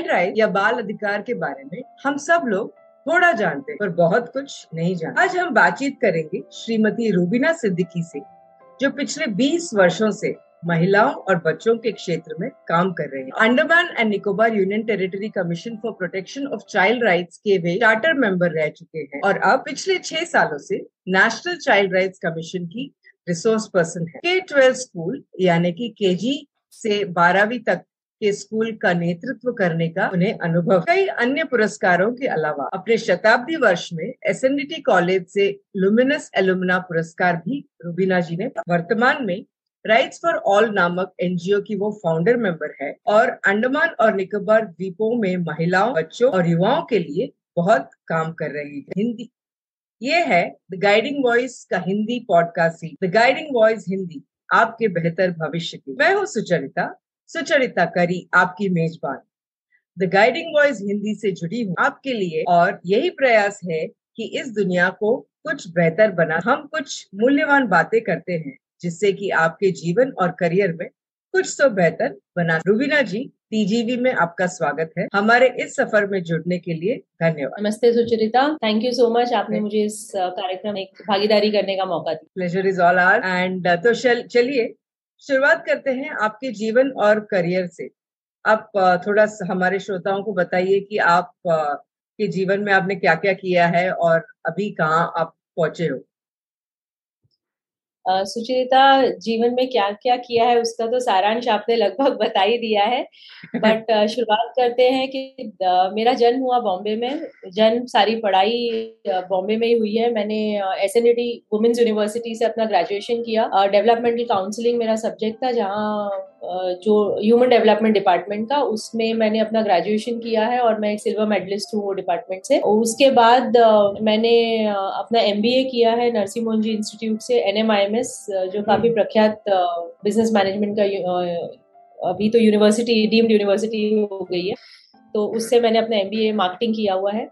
Child right या बाल अधिकार के बारे में हम सब लोग थोड़ा जानते हैं, पर बहुत कुछ नहीं जानते। आज हम बातचीत करेंगे श्रीमती रूबीना सिद्दीकी से, जो पिछले 20 वर्षों से महिलाओं और बच्चों के क्षेत्र में काम कर रहे हैं। Andaman and Nicobar union territory commission for protection of child rights के वे चार्टर मेंबर रह चुके हैं और अब पिछले छह सालों से नेशनल चाइल्ड राइट्स कमीशन की रिसोर्स पर्सन है। के ट्वेल्व स्कूल, यानी कि के से बारहवीं तक के स्कूल का नेतृत्व करने का उन्हें अनुभव कई अन्य पुरस्कारों के अलावा अपने शताब्दी वर्ष में एसएनडीटी कॉलेज से लुमिनस एलुमना पुरस्कार भी रूबीना जी ने वर्तमान में राइट्स फॉर ऑल नामक एनजीओ की वो फाउंडर मेंबर है और अंडमान और निकोबार द्वीपों में महिलाओं, बच्चों और युवाओं के लिए बहुत काम कर रही है। हिंदी ये है द गाइडिंग वॉइस का Hindi podcast the guiding voice Hindi, आपके बेहतर भविष्य की मैं हूँ सुचरिता। सुचरिता करी आपकी मेजबान। द गाइडिंग वॉइस हिंदी से जुड़ी हूँ आपके लिए और यही प्रयास है कि इस दुनिया को कुछ बेहतर बना। हम कुछ मूल्यवान बातें करते हैं जिससे कि आपके जीवन और करियर में कुछ तो बेहतर बना। रुबीना जी टीजीवी में आपका स्वागत है। हमारे इस सफ़र में जुड़ने के लिए धन्यवाद। नमस्ते Sucharita. Thank you so much आपने मुझे इस कार्यक्रम में भागीदारी करने का मौका दिया। Pleasure is all ours and तो चलिए शुरुआत करते हैं आपके जीवन और करियर से। आप थोड़ा हमारे श्रोताओं को बताइए कि आप के जीवन में आपने क्या क्या किया है और अभी कहाँ आप पहुँचे हो? सुचरिता, जीवन में क्या क्या किया है उसका तो सारांश आपने लगभग बता ही दिया है। बट शुरुआत करते हैं कि मेरा जन्म हुआ बॉम्बे में। जन्म सारी पढ़ाई बॉम्बे में ही हुई है। मैंने S N D women's university से अपना ग्रेजुएशन किया। डेवलपमेंटल काउंसलिंग मेरा सब्जेक्ट था, जहाँ जो ह्यूमन डेवलपमेंट डिपार्टमेंट का, उसमें मैंने अपना ग्रेजुएशन किया है और मैं एक सिल्वर मेडलिस्ट हूँ वो डिपार्टमेंट से। उसके बाद मैंने अपना एमबीए किया है नरसिंह मोहनजी इंस्टीट्यूट से एन जो काफ़ी हम्म। प्रख्यात बिज़नेस मैनेजमेंट का अभी तो यूनिवर्सिटी डीम्ड यूनिवर्सिटी हो गई है तो उससे मैंने अपना एमबीए मार्केटिंग किया हुआ है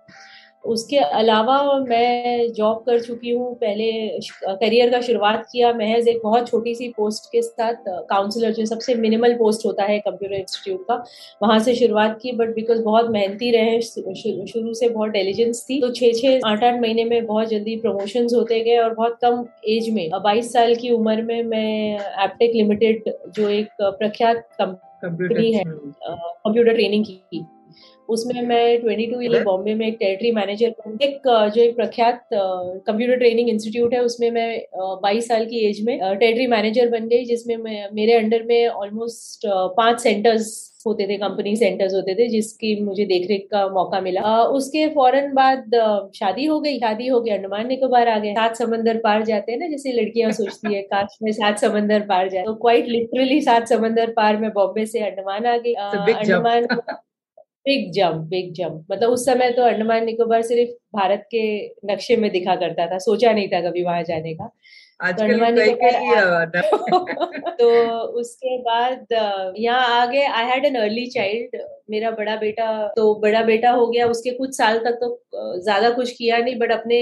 उसके अलावा मैं जॉब कर चुकी हूँ। पहले करियर का शुरुआत किया। महज एक बहुत छोटी सी पोस्ट के साथ काउंसलर जो सबसे मिनिमल पोस्ट होता है कंप्यूटर इंस्टीट्यूट का वहाँ से शुरुआत की। बट बिकॉज़ बहुत मेहनती रहे शुरू से बहुत टेलिजेंस थी तो छः छः आठ आठ महीने में बहुत जल्दी प्रमोशन होते गए और बहुत कम एज में बाईस साल की उम्र में मैं एपटेक लिमिटेड जो एक प्रख्यात कंपनी है कंप्यूटर ट्रेनिंग की। उसमें मैं 22 ईयर बॉम्बे में एक टेरिटरी मैनेजर एक जो एक प्रख्यात कंप्यूटर ट्रेनिंग इंस्टीट्यूट है उसमें मैं 22 साल की एज में टेरिटरी मैनेजर बन गई जिसमें मैं मेरे अंडर में ऑलमोस्ट पाँच सेंटर्स होते थे कंपनी सेंटर्स होते थे जिसकी मुझे देखरेख का मौका मिला। आ, उसके फ़ौरन बाद शादी हो गई शादी हो गई अंडमान निकोबार आ गए। सात समंदर पार जाते हैं ना जैसे लड़कियाँ सोचती है काश में सात समंदर पार जाए तो क्वाइट लिटरली सात समंदर पार में बॉम्बे से अंडमान आ गई। Andaman big jump big jump मतलब उस समय तो अंडमान निकोबार सिर्फ़ भारत के नक्शे में दिखा करता था सोचा नहीं था कभी वहाँ जाने का। तो निकोबार तो उसके बाद यहाँ आगे I had an early child मेरा बड़ा बेटा तो बड़ा बेटा हो गया उसके कुछ साल तक तो ज़्यादा कुछ किया नहीं बट अपने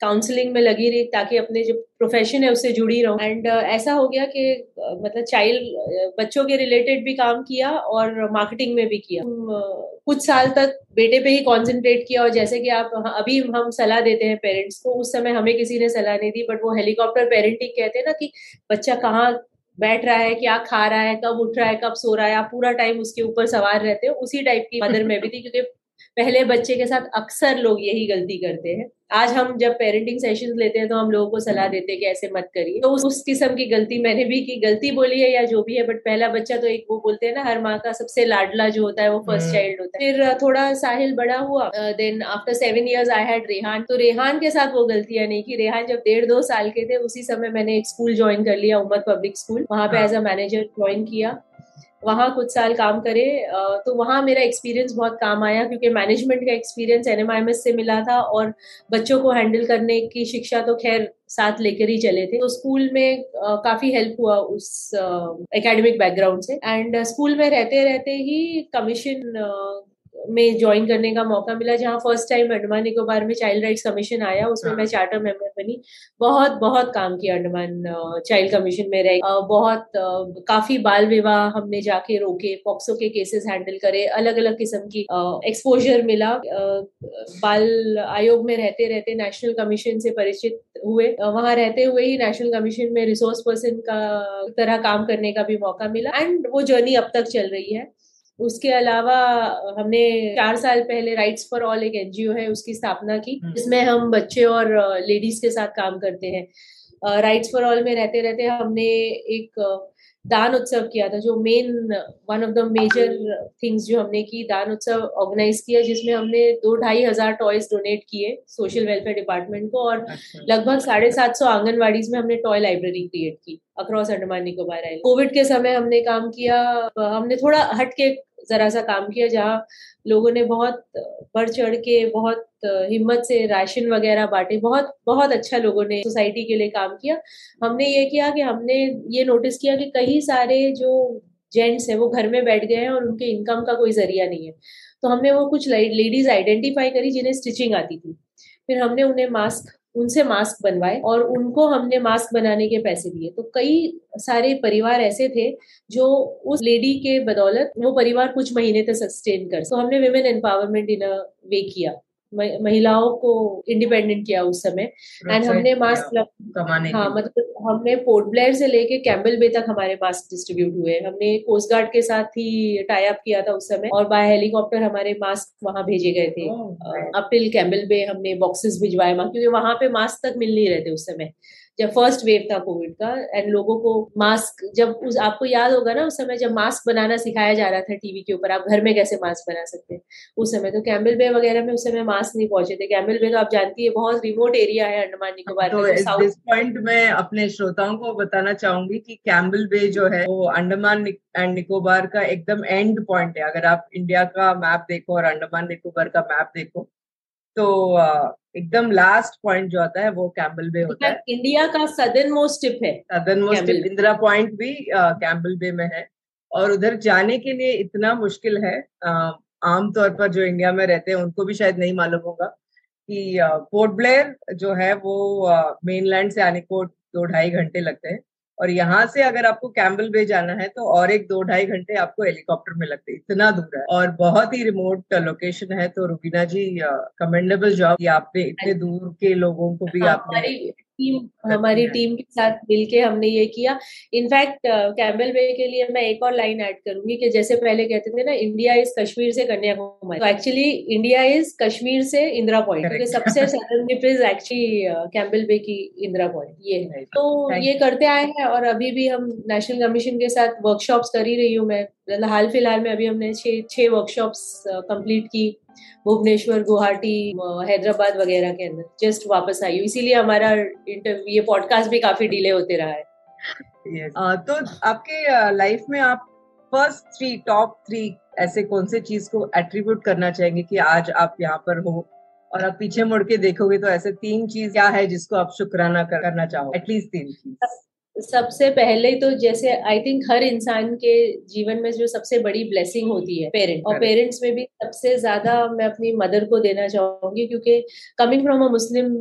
काउंसलिंग में लगी रही ताकि अपने जो प्रोफेशन है उससे जुड़ी रहूँ। एंड uh, ऐसा हो गया कि uh, मतलब चाइल्ड बच्चों के रिलेटेड भी काम किया और मार्केटिंग में भी किया। uh, कुछ साल तक बेटे पे ही कंसंट्रेट किया और जैसे कि आप अभी हम सलाह देते हैं पेरेंट्स को उस समय हमें किसी ने सलाह नहीं दी बट वो हेलीकॉप्टर पेरेंटिंग कहते हैं ना कि बच्चा कहाँ बैठ रहा है क्या खा रहा है कब उठ रहा है कब सो रहा है आप पूरा टाइम उसके ऊपर सवार रहते हो। उसी टाइप की मदर में भी थी क्योंकि पहले बच्चे के साथ अक्सर लोग यही गलती करते हैं। आज हम जब पेरेंटिंग सेशन लेते हैं तो हम लोगों को सलाह देते हैं कि ऐसे मत करिए। तो उस किस्म की गलती मैंने भी की। गलती बोली है या जो भी है बट पहला बच्चा तो एक वो बोलते हैं ना हर माँ का सबसे लाडला जो होता है वो फ़र्स्ट चाइल्ड हम्म। होता है। फिर थोड़ा साहिल बड़ा हुआ then after seven years I had Rehan. तो रेहान के साथ वो गलतियाँ नहीं की। रेहान जब डेढ़ दो साल के थे उसी समय मैंने एक स्कूल ज्वाइन कर लिया उमर पब्लिक स्कूल वहाँ पे एज अ मैनेजर ज्वाइन किया। वहाँ कुछ साल काम करे तो वहाँ मेरा एक्सपीरियंस बहुत काम आया क्योंकि मैनेजमेंट का एक्सपीरियंस एन से मिला था और बच्चों को हैंडल करने की शिक्षा तो खैर साथ लेकर ही चले थे। तो स्कूल में काफ़ी हेल्प हुआ उस एकेडमिक बैकग्राउंड से। एंड स्कूल में रहते रहते ही कमीशन में ज्वाइन करने का मौका मिला जहाँ फ़र्स्ट टाइम अंडमान निकोबार में चाइल्ड राइट्स कमीशन आया उसमें हाँ। मैं चार्टर मेंबर बनी। बहुत बहुत काम किया अंडमान चाइल्ड कमीशन में रह बहुत काफ़ी बाल विवाह हमने जाके रोके पॉक्सो के केसेस हैंडल करे अलग अलग किस्म की एक्सपोजर मिला। बाल आयोग में रहते रहते नेशनल कमीशन से परिचित हुए। वहाँ रहते हुए ही नेशनल कमीशन में रिसोर्स पर्सन का तरह काम करने का भी मौका मिला। एंड वो जर्नी अब तक चल रही है। उसके अलावा हमने चार साल पहले राइट्स फॉर ऑल एक एनजीओ है उसकी स्थापना की हम्म। जिसमें हम बच्चे और लेडीज़ के साथ काम करते हैं राइट्स फॉर ऑल में रहते रहते हमने एक दान उत्सव किया था जो main one of the major things जो हमने की दान उत्सव ऑर्गेनाइज किया जिसमें हमने दो ढाई हज़ार टॉयज डोनेट किए सोशल वेलफेयर डिपार्टमेंट को और अच्छा। लगभग साढ़े सात सौ आंगनबाड़ीज में हमने टॉय लाइब्रेरी क्रिएट की across Andaman Nicobar island covid के समय हमने काम किया हमने थोड़ा हट के जरा सा काम किया जहाँ लोगों ने बहुत बढ़ चढ़ के बहुत हिम्मत से राशन वगैरह बांटे। बहुत बहुत अच्छा लोगों ने सोसाइटी के लिए काम किया। हमने ये किया कि हमने ये नोटिस किया कि कई सारे जो जेंट्स है वो घर में बैठ गए हैं और उनके इनकम का कोई ज़रिया नहीं है। तो हमने वो कुछ लेडीज़ आइडेंटिफाई करी जिन्हें स्टिचिंग आती थी। फिर हमने उन्हें मास्क उनसे मास्क बनवाए और उनको हमने मास्क बनाने के पैसे दिए। तो कई सारे परिवार ऐसे थे जो उस लेडी के बदौलत वो परिवार कुछ महीने तक सस्टेन कर। तो हमने विमेन एम्पावरमेंट इन अ वे किया। महिलाओं को इंडिपेंडेंट किया उस समय। एंड हमने मास्क लग... हाँ मतलब हमने पोर्ट ब्लेयर से लेके कैम्बल बे तक हमारे मास्क डिस्ट्रीब्यूट हुए। हमने कोस्ट गार्ड के साथ ही टाई अप किया था उस समय और बाय हेलीकॉप्टर हमारे मास्क वहाँ भेजे गए थे। अपिल कैम्बल बे हमने बॉक्सेस भिजवाए क्योंकि वहाँ पे मास्क तक मिल नहीं रहे थे उस समय। जब फ़र्स्ट वेव था कोविड का एंड लोगों को मास्क जब उस आपको याद होगा ना उस समय जब मास्क बनाना सिखाया जा रहा था टीवी के ऊपर आप घर में कैसे मास्क बना सकते हैं? उस समय तो कैम्बल बे वगैरह में उस समय मास्क नहीं पहुँचे थे। कैम्बल बे तो आप जानती है बहुत रिमोट एरिया है अंडमान निकोबार तो इस पॉइंट में अपने श्रोताओं को बताना चाहूँगी कि कैम्बल बे जो है वो अंडमान एंड निकोबार का एकदम एंड पॉइंट है। अगर आप इंडिया का मैप देखो और अंडमान निकोबार का मैप देखो तो एकदम लास्ट पॉइंट जो आता है वो कैम्बल बे होता है। इंडिया का सदर्न मोस्ट टिप है। Southernmost tip Indira point भी कैम्बल बे में है। और उधर जाने के लिए इतना मुश्किल है आमतौर पर जो इंडिया में रहते हैं उनको भी शायद नहीं मालूम होगा कि पोर्ट ब्लेयर जो है वो मेनलैंड से आने को दो ढाई घंटे लगते हैं। और यहाँ से अगर आपको कैम्बल बे जाना है तो और एक दो ढाई घंटे आपको हेलीकॉप्टर में लगते इतना दूर है। और बहुत ही रिमोट लोकेशन है तो रुबीना जी कमेंडेबल जॉब कि आपने इतने दूर के लोगों को भी हाँ, आपने टीम हमारी टीम के साथ मिलके हमने ये किया। इनफैक्ट कैम्बल वे के लिए मैं एक और लाइन ऐड करूँगी कि जैसे पहले कहते थे ना इंडिया इज़ कश्मीर से कन्याकुमारी तो एक्चुअली इंडिया इज़ कश्मीर से इंदिरा पॉइंट क्योंकि सबसे southern is actually Campbell Bay की इंदिरा पॉइंट ये है। तो ये करते आए हैं और अभी भी हम नेशनल कमीशन के साथ वर्कशॉप्स कर ही रही हूँ मैं। मतलब हाल फ़िलहाल में अभी हमने छह छह वर्कशॉप्स कंप्लीट की भुवनेश्वर गुवाहाटी हैदराबाद वगैरह के अंदर जस्ट वापस आई हूँ। इसीलिए हमारा इंटरव्यू ये पॉडकास्ट भी काफ़ी डिले होते रहा है। Yes. uh, तो आपके लाइफ uh, में आप फ़र्स्ट थ्री टॉप थ्री ऐसे कौन से चीज़ को एट्रीब्यूट करना चाहेंगे कि आज आप यहाँ पर हो? और आप पीछे मुड़ के देखोगे तो ऐसे तीन चीज़ क्या है जिसको आप शुक्राना करना चाहो? एटलीस्ट तीन चीज़। सबसे पहले तो जैसे आई थिंक हर इंसान के जीवन में जो सबसे बड़ी ब्लेसिंग होती है पेरेंट और पेरेंट्स में भी सबसे ज़्यादा मैं अपनी मदर को देना चाहूँगी क्योंकि coming from a Muslim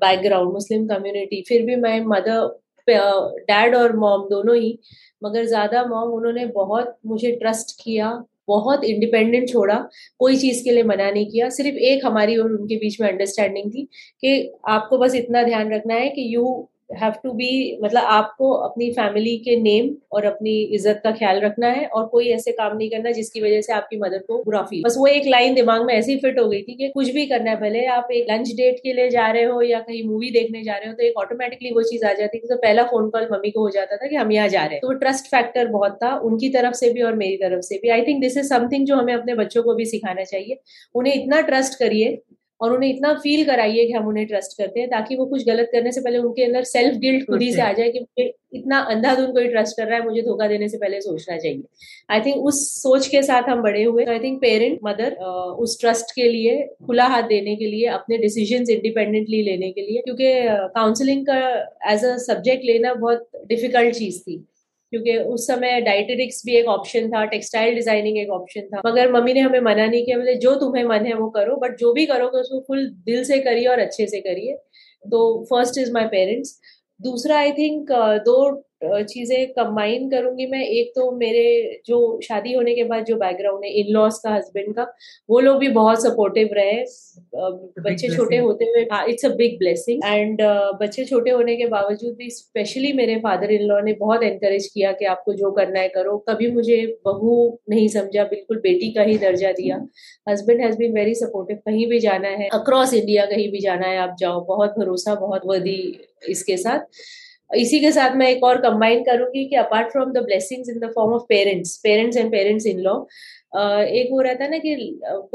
background Muslim community फिर भी मैं मदर डैड और मॉम दोनों ही मगर ज़्यादा मॉम उन्होंने बहुत मुझे ट्रस्ट किया बहुत इंडिपेंडेंट छोड़ा कोई चीज़ के लिए मना नहीं किया सिर्फ़ एक हमारी और उनके बीच में अंडरस्टैंडिंग थी कि आपको बस इतना ध्यान रखना है कि यू हैव टू बी मतलब आपको अपनी फैमिली के नेम और अपनी इज़्ज़त का ख्याल रखना है और कोई ऐसे काम नहीं करना जिसकी वजह से आपकी मदर को बुरा फील बस वो एक लाइन दिमाग में ऐसी फिट हो गई थी कि कुछ भी करना है, भले आप एक लंच डेट के लिए जा रहे हो या कहीं मूवी देखने जा रहे हो तो एक ऑटोमेटिकली वो चीज़ आ जाती थी। तो पहला फ़ोन कॉल मम्मी को हो जाता था कि हम यहाँ जा रहे हैं। तो ट्रस्ट फैक्टर बहुत था उनकी तरफ़ से भी और मेरी तरफ़ से भी। I think this is something जो हमें अपने बच्चों को भी सिखाना चाहिए। उन्हें इतना ट्रस्ट करिए और उन्हें इतना फील कराइए कि हम उन्हें ट्रस्ट करते हैं ताकि वो कुछ गलत करने से पहले उनके अंदर सेल्फ गिल्ट खुद ही से आ जाए कि मुझे इतना अंधाधुन कोई ट्रस्ट कर रहा है मुझे धोखा देने से पहले सोचना चाहिए। आई थिंक उस सोच के साथ हम बड़े हुए। आई थिंक पेरेंट मदर उस ट्रस्ट के लिए खुला हाथ देने के लिए अपने डिसीज़न इंडिपेंडेंटली लेने के लिए क्योंकि काउंसलिंग का एज अ सब्जेक्ट लेना बहुत डिफ़िकल्ट चीज़ थी। क्योंकि उस समय डाइटेटिक्स भी एक ऑप्शन था टेक्सटाइल डिज़ाइनिंग एक ऑप्शन था। मगर मम्मी ने हमें मना नहीं किया मतलब जो तुम्हें मन है वो करो बट जो भी करोगे उसको फुल दिल से करिए और अच्छे से करिए। तो फ़र्स्ट इज़ माई पेरेंट्स दूसरा आई थिंक दो चीज़ें कंबाइन करूँगी मैं। एक तो मेरे जो शादी होने के बाद जो बैकग्राउंड है इन लॉज का हस्बैंड का वो लोग भी बहुत सपोर्टिव रहे। बच्चे छोटे होते हुए it's a big blessing and बच्चे छोटे होने के बावजूद भी स्पेशली मेरे फादर इन लॉ ने बहुत एनकरेज किया कि आपको जो करना है करो। कभी मुझे बहू नहीं समझा बिल्कुल बेटी का ही दर्जा दिया। Husband has been very supportive कहीं भी जाना है अक्रॉस इंडिया कहीं भी जाना है आप जाओ। बहुत भरोसा बहुत वधी इसके साथ। इसी के साथ मैं एक और कंबाइन करूँगी कि apart from the blessings in the form of parents parents and parents in law एक वो रहता है ना कि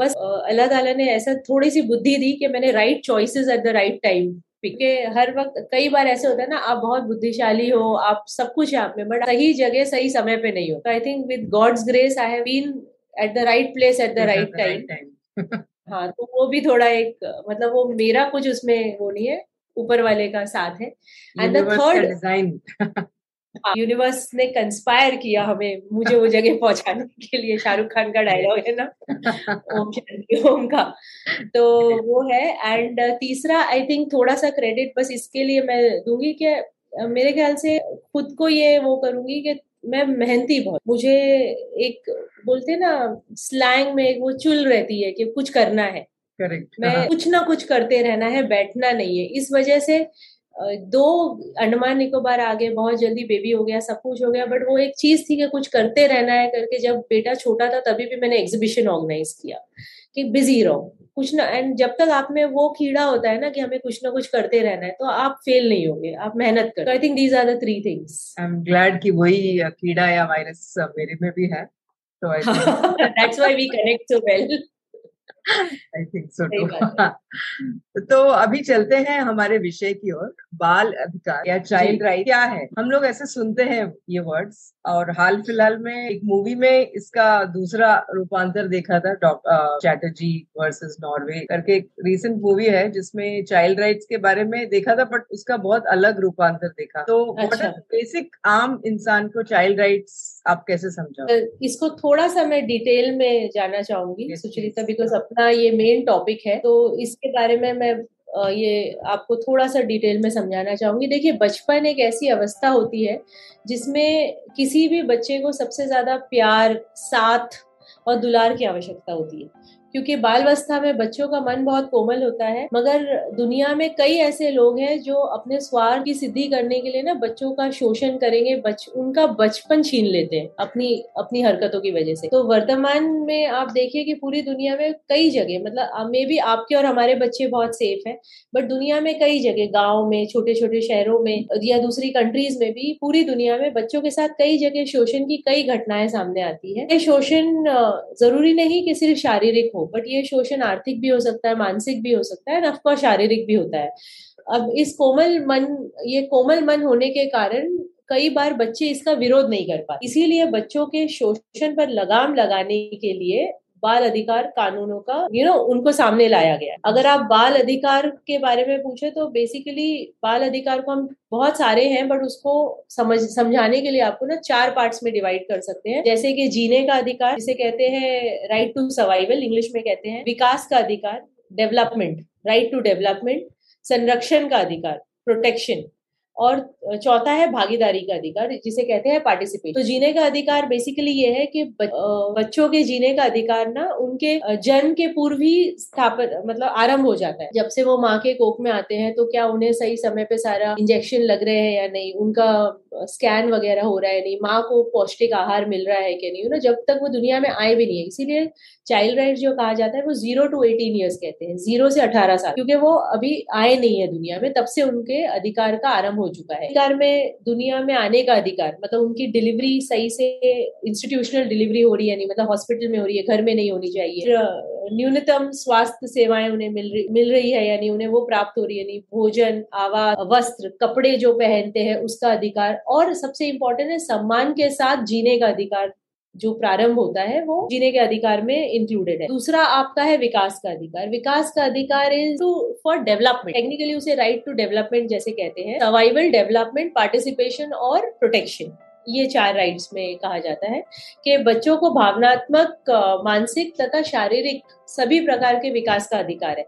बस अल्लाह ताला ने ऐसा थोड़ी सी बुद्धि दी कि मैंने right choices at the right time क्योंकि हर वक्त कई बार ऐसे होता है ना आप बहुत बुद्धिशाली हो आप सब कुछ है आप में बट सही जगह सही समय पे नहीं हो। तो I think with God's grace I have been at the right place at the right time हाँ तो वो भी थोड़ा एक मतलब वो मेरा कुछ उसमें वो नहीं है ऊपर वाले का साथ है। And the third design universe ने कंस्पायर किया हमें मुझे वो जगह पहुँचाने के लिए। शाहरुख खान का डायलॉग है ना? ओम शांति ओम का। तो वो है। एंड तीसरा आई थिंक थोड़ा सा क्रेडिट बस इसके लिए मैं दूँगी कि मेरे ख्याल से खुद को ये वो करूँगी कि मैं मेहनती बहुत। मुझे एक बोलते ना स्लैंग में एक वो चुल रहती है कि कुछ करना है। करेक्ट मैं हाँ। कुछ ना कुछ करते रहना है बैठना नहीं है। इस वजह से दो अंडमान निकोबार आ गए बहुत जल्दी बेबी हो गया सब कुछ हो गया बट वो एक चीज़ थी कि कुछ करते रहना है करके जब बेटा छोटा था तभी भी मैंने एग्जीबिशन ऑर्गेनाइज किया कि बिज़ी रहो। कुछ ना एंड जब तक आप में वो कीड़ा होता है ना कि हमें कुछ ना कुछ करते रहना है तो आप फेल नहीं होंगे आप मेहनत कर। I think these are the three things I am glad कि वही कीड़ा या वायरस मेरे में भी है तो that's why we connect so well I think so too तो अभी चलते हैं हमारे विषय की ओर बाल अधिकार या चाइल्ड राइट क्या है? हम लोग ऐसे सुनते हैं ये वर्ड्स और हाल फ़िलहाल में एक मूवी में इसका दूसरा रूपांतर देखा था चैटर्जी वर्सेस नॉर्वे करके एक रीसेंट मूवी है जिसमें चाइल्ड राइट्स के बारे में देखा था बट उसका बहुत अलग रूपांतर देखा। तो अच्छा। बेसिक आम इंसान को चाइल्ड राइट्स आप कैसे समझा इसको थोड़ा सा मैं डिटेल में जाना चाहूँगी सुचरिता बिकॉज़ अपना ये मेन टॉपिक है। तो इसके बारे में मैं ये आपको थोड़ा सा डिटेल में समझाना चाहूँगी। देखिए बचपन एक ऐसी अवस्था होती है जिसमें किसी भी बच्चे को सबसे ज़्यादा प्यार साथ और दुलार की आवश्यकता होती है। क्योंकि बाल अवस्था में बच्चों का मन बहुत कोमल होता है, मगर दुनिया में कई ऐसे लोग हैं जो अपने स्वार्थ की सिद्धि करने के लिए ना बच्चों का शोषण करेंगे, बच, उनका बचपन छीन लेते हैं अपनी अपनी हरकतों की वजह से। तो वर्तमान में आप देखिए कि पूरी दुनिया में कई जगह मतलब मे भी आपके और हमारे बच्चे बहुत सेफ़ है बट दुनिया में कई जगह, गाँव में छोटे छोटे शहरों में या दूसरी कंट्रीज़ में भी पूरी दुनिया में बच्चों के साथ कई जगह शोषण की कई घटनाएँ सामने आती है। ये शोषण ज़रूरी नहीं कि सिर्फ़ शारीरिक हो हो बट ये शोषण आर्थिक भी हो सकता है, मानसिक भी हो सकता है अफकोर्स शारीरिक भी होता है। अब इस कोमल मन, ये कोमल मन होने के कारण कई बार बच्चे इसका विरोध नहीं कर पाते। इसीलिए बच्चों के शोषण पर लगाम लगाने के लिए बाल अधिकार कानूनों का यू you नो know, उनको सामने लाया गया अगर आप बाल अधिकार के बारे में पूछे तो बेसिकली बाल अधिकार को हम बहुत सारे हैं बट उसको समझ समझाने के लिए आपको ना चार पार्ट्स में डिवाइड कर सकते हैं। जैसे कि जीने का अधिकार जिसे कहते हैं राइट टू सर्वाइवल इंग्लिश में कहते हैं विकास का अधिकार डेवलपमेंट राइट टू डेवलपमेंट संरक्षण का अधिकार प्रोटेक्शन और चौथा है भागीदारी का अधिकार, जिसे कहते हैं पार्टिसिपेट तो जीने का अधिकार बेसिकली ये है कि बच्चों के जीने का अधिकार ना उनके जन्म के पूर्व ही स्थापित मतलब आरंभ हो जाता है। जब से वो माँ के कोख में आते हैं तो क्या उन्हें सही समय पे सारा इंजेक्शन लग रहे हैं या नहीं? उनका स्कैन वगैरह हो रहा है नहीं, माँ को पौष्टिक आहार मिल रहा है कि नहीं? यू ना जब तक वो दुनिया में आए भी नहीं है। इसीलिए चाइल्ड राइट जो कहा जाता है, वो ज़ीरो टू एटीन ईयर्स कहते हैं। ज़ीरो से अठारह साल। क्योंकि वो अभी आए नहीं है दुनिया में, तब से उनके अधिकार का आरंभ हो चुका है। अधिकार में, दुनिया में आने का अधिकार मतलब उनकी डिलीवरी सही से इंस्टीट्यूशनल डिलीवरी हो रही है नहीं मतलब हॉस्पिटल में हो रही है, घर में नहीं होनी चाहिए। न्यूनतम स्वास्थ्य सेवाएँ उन्हें मिल रही मिल रही है यानी उन्हें वो प्राप्त हो रही है नहीं? भोजन, आवास, वस्त्र, कपड़े जो पहनते हैं, उसका अधिकार और सबसे इम्पोर्टेंट है सम्मान के साथ जीने का अधिकार जो प्रारंभ होता है वो जीने के अधिकार में इंक्लूडेड है। दूसरा आपका है विकास का अधिकार। विकास का अधिकार is to for development technically उसे राइट टू डेवलपमेंट जैसे कहते हैं। सर्वाइवल डेवलपमेंट पार्टिसिपेशन और प्रोटेक्शन ये चार राइट्स में कहा जाता है कि बच्चों को भावनात्मक मानसिक तथा शारीरिक सभी प्रकार के विकास का अधिकार है।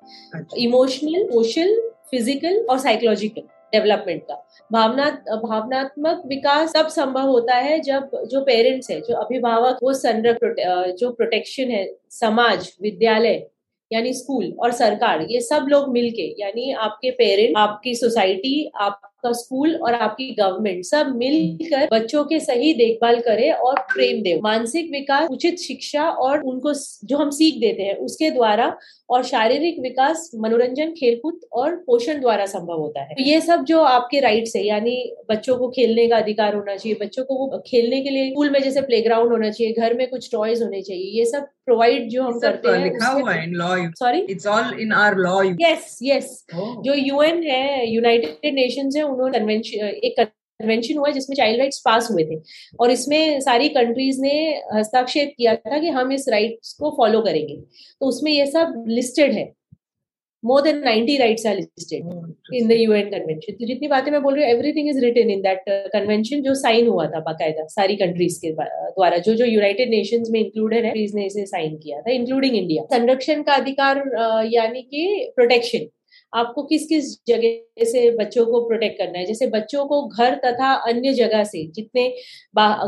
इमोशनल सोशल फ़िज़िकल और साइकोलॉजिकल डेवलपमेंट का। भावना, भावनात्मक विकास तब संभव होता है जब जो पेरेंट्स है, जो अभिभावक, वो संरक्षण जो प्रोटेक्शन है, समाज, विद्यालय, यानी स्कूल और सरकार, ये सब लोग मिलके, यानी आपके पेरेंट्स आपकी सोसाइटी, आप आपका स्कूल और आपकी गवर्नमेंट सब मिलकर बच्चों के सही देखभाल करे और प्रेम दे। मानसिक विकास उचित शिक्षा और उनको जो हम सीख देते हैं उसके द्वारा और शारीरिक विकास मनोरंजन खेलकूद और पोषण द्वारा संभव होता है। तो ये सब जो आपके राइट्स है यानी बच्चों को खेलने का अधिकार होना चाहिए बच्चों को वो खेलने के लिए स्कूल में जैसे प्लेग्राउंड होना चाहिए घर में कुछ टॉयज होने चाहिए ये सब प्रोवाइड जो हम करते हैं लिखा हुआ है in law sorry it's all in our law yes yes जो यूएन है यूनाइटेड नेशंस है उन्होंने कन्वेंशन एक कन्वेंशन हुआ जिसमें चाइल्ड राइट्स पास हुए थे। और इसमें सारी कंट्रीज़ ने हस्ताक्षेप किया था कि हम इस राइट्स को फॉलो करेंगे। तो उसमें ये सब लिस्टेड है। More than 90 rights are listed in the UN convention तो जितनी बातें मैं बोल रही हूँ everything is written in that convention जो साइन हुआ था बाकायदा सारी कंट्रीज़ के द्वारा। जो जो यूनाइटेड नेशंस में इंक्लूडेड है ने इसे साइन किया था इंक्लूडिंग इंडिया संरक्षण का अधिकार यानी कि प्रोटेक्शन आपको किस किस जगह से बच्चों को प्रोटेक्ट करना है? जैसे बच्चों को घर तथा अन्य जगह से जितने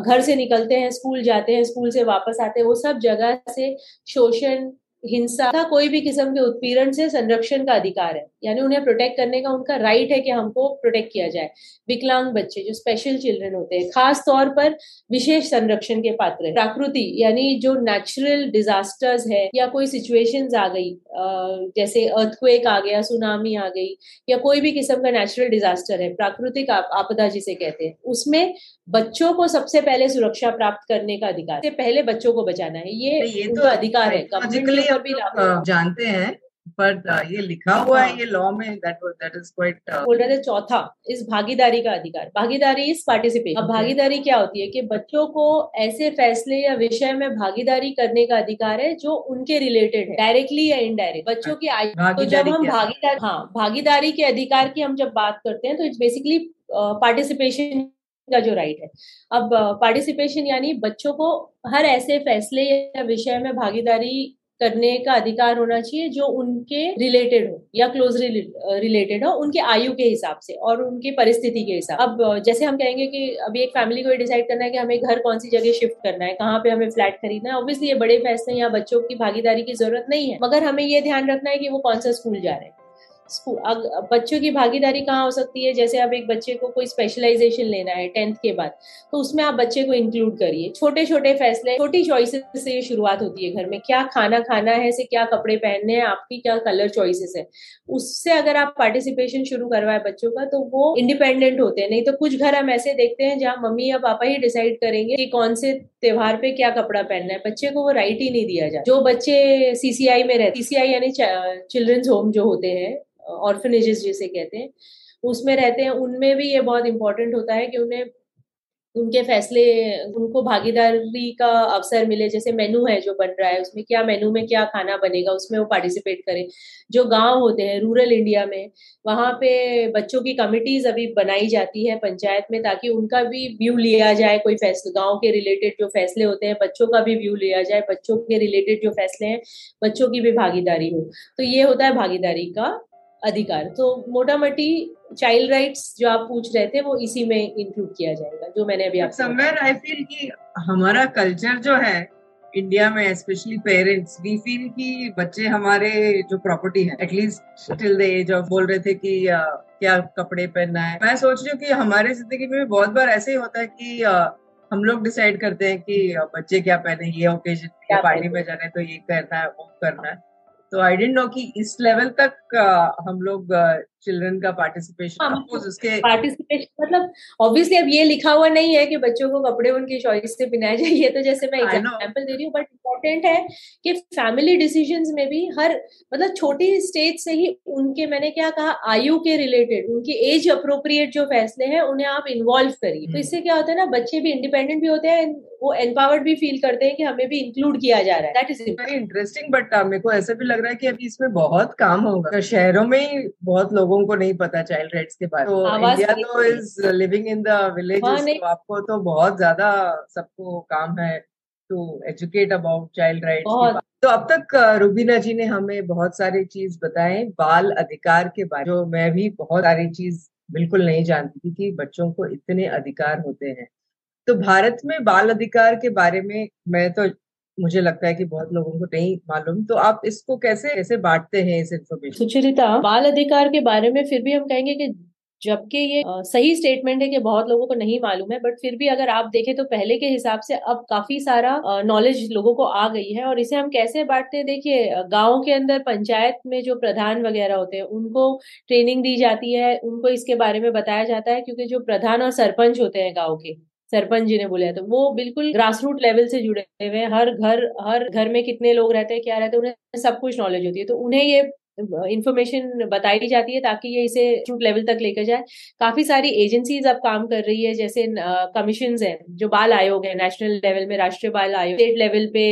घर से निकलते हैं, स्कूल जाते हैं, स्कूल से वापस आते हैं, वो सब जगह से शोषण हिंसा का कोई भी किस्म के उत्पीड़न से संरक्षण का अधिकार है। यानी उन्हें प्रोटेक्ट करने का उनका राइट है कि हमको प्रोटेक्ट किया जाए। विकलांग बच्चे जो स्पेशल चिल्ड्रन होते हैं खास तौर पर विशेष संरक्षण के पात्र है। प्राकृति यानी जो नेचुरल डिजास्टर्स है या कोई सिचुएशन आ गई जैसे अर्थक्वेक आ गया सुनामी आ गई या कोई भी किस्म का नेचुरल डिजास्टर है प्राकृतिक आपदा जिसे कहते हैं उसमें बच्चों को सबसे पहले सुरक्षा प्राप्त करने का अधिकार पहले बच्चों को बचाना है। ये, ये तो अधिकार है। गवर्नमेंट भी जानते हैं बट uh, ये लिखा हुआ है हाँ। ये लॉ में दैट दैट इज़ क्वाइट बोल रहे थे चौथा इस भागीदारी का अधिकार। भागीदारी इज़ पार्टिसिपेट अब भागीदारी क्या होती है कि बच्चों को ऐसे फैसले या विषय में भागीदारी करने का अधिकार है जो उनके रिलेटेड है डायरेक्टली या इनडायरेक्ट बच्चों की तो जब हम भागीदारी हाँ भागीदारी के अधिकार की हम जब बात करते हैं तो इट्स बेसिकली पार्टिसिपेशन का जो राइट है। अब पार्टिसिपेशन यानी बच्चों को हर ऐसे फैसले या विषय में भागीदारी करने का अधिकार होना चाहिए जो उनके रिलेटेड हो या क्लोज रिलेटेड हो, उनके आयु के हिसाब से और उनके परिस्थिति के हिसाब। अब जैसे हम कहेंगे कि अभी एक फैमिली को डिसाइड करना है कि हमें घर कौन सी जगह शिफ्ट करना है, कहाँ पे हमें फ्लैट खरीदना है ऑब्वियसली ये बड़े फैसले या बच्चों की भागीदारी की ज़रूरत नहीं है, मगर हमें ये ध्यान रखना है कि वो कौन सा स्कूल जा रहे हैं। बच्चों की भागीदारी कहाँ हो सकती है? जैसे अब एक बच्चे को कोई स्पेशलाइजेशन लेना है टेंथ के बाद तो उसमें आप बच्चे को इंक्लूड करिए। छोटे छोटे फैसले, छोटी चॉइसेस से शुरुआत होती है घर में। क्या खाना खाना है से क्या कपड़े पहनने हैं, आपकी क्या कलर चॉइसेस है? उससे अगर आप पार्टिसिपेशन शुरू करवाए बच्चों का तो वो इंडिपेंडेंट होते हैं। नहीं तो कुछ घर हम ऐसे देखते हैं जहाँ मम्मी या पापा ही डिसाइड करेंगे कि कौन से त्योहार पे क्या कपड़ा पहनना है। बच्चे को वो राइट ही नहीं दिया जाए जो बच्चे सीसीआई में रहते सीसीआई यानी चिल्ड्रंस होम जो होते हैं ऑर्फनेजेस जिसे कहते हैं, उसमें रहते हैं, उनमें भी ये बहुत इंपॉर्टेंट होता है कि उन्हें, उनके फैसले, उनको भागीदारी का अवसर मिले, जैसे मेनू है जो बन रहा है, उसमें क्या मेनू में क्या खाना बनेगा, उसमें वो पार्टिसिपेट करें। जो गाँव होते हैं रूरल इंडिया में, वहाँ पे बच्चों की कमिटीज अभी बनाई जाती है पंचायत में, ताकि उनका भी व्यू लिया जाए कोई फैसले गाँव के रिलेटेड जो फैसले होते हैं, बच्चों का भी व्यू लिया जाए, बच्चों के रिलेटेड जो फैसले हैं, बच्चों की भी भागीदारी हो। तो ये होता है भागीदारी का अधिकार। तो मोटा मोटी चाइल्ड राइट्स जो आप पूछ रहे थे वो इसी में इंक्लूड किया जाएगा जो मैंने अभी आपसे समवेयर आई फील कि हमारा कल्चर जो है इंडिया में स्पेशली पेरेंट्स वी फील कि बच्चे हमारे जो प्रॉपर्टी है at least till the age of बोल रहे थे कि uh, क्या कपड़े पहनना है। मैं सोच रही हूँ कि हमारे ज़िंदगी में बहुत बार ऐसे ही होता है कि uh, हम लोग डिसाइड करते हैं कि बच्चे क्या पहने ये ओकेजन पार्टी में जाना है तो ये करना है वो करना है। तो आई डेंट नो कि इस लेवल तक uh, हम लोग चिल्ड्रन का पार्टिसिपेशन हाँ, उसके पार्टिसिपेशन मतलब ऑब्वियसली अब ये लिखा हुआ नहीं है कि बच्चों को कपड़े उनकी चॉइस से पहनाए जाइए तो जैसे मैं एग्जांपल दे रही हूँ बट इम्पोर्टेंट है कि फैमिली डिसीजंस में भी हर मतलब छोटी स्टेज से ही उनके मैंने क्या कहा आयु के रिलेटेड उनकी एज अप्रोप्रिएट जो फैसले हैं उन्हें आप इन्वॉल्व करिए। तो हम्म। इससे क्या होता है ना बच्चे भी इंडिपेंडेंट भी होते हैं वो एम्पावर्ड भी फील करते हैं कि हमें भी इंक्लूड किया जा रहा है। That is very interesting but मेरे को ऐसा भी लग रहा है कि अभी इसमें बहुत काम होगा। शहरों में ही बहुत लोगों लोगों को नहीं पता चाइल्ड राइट्स के बारे में। तो इंडिया तो is living in the village तो आपको तो बहुत ज़्यादा सबको काम है to educate about child rights तो अब तक रुबीना जी ने हमें बहुत सारी चीज़ बताए बाल अधिकार के बारे जो मैं भी बहुत सारी चीज़ बिल्कुल नहीं जानती थी कि बच्चों को इतने अधिकार होते हैं। तो भारत में बाल अधिकार के बारे में मैं तो मुझे लगता है कि बहुत लोगों को नहीं मालूम। तो आप इसको कैसे कैसे बांटते हैं इस इन्फॉर्मेशन सुचरिता बाल अधिकार के बारे में फिर भी हम कहेंगे कि जबकि ये सही स्टेटमेंट है कि बहुत लोगों को नहीं मालूम है बट फिर भी अगर आप देखें तो पहले के हिसाब से अब काफ़ी सारा नॉलेज लोगों को आ गई है और इसे हम कैसे बांटते हैं? देखिए गाँव के अंदर पंचायत में जो प्रधान वगैरह होते हैं, उनको ट्रेनिंग दी जाती है, उनको इसके बारे में बताया जाता है, क्योंकि जो प्रधान और सरपंच होते हैं गाँव के सरपंच जी ने बोले तो वो बिल्कुल ग्रास रूट लेवल से जुड़े हुए हैं। हर घर हर घर में कितने लोग रहते हैं, क्या रहते हैं, उन्हें सब कुछ नॉलेज होती है। तो उन्हें ये इन्फॉर्मेशन बताई जाती है ताकि ये इसे रूट लेवल तक लेकर जाए। काफ़ी सारी एजेंसीज अब काम कर रही है, जैसे कमीशन है, जो बाल आयोग है नेशनल लेवल में राष्ट्रीय बाल आयोग। स्टेट लेवल पे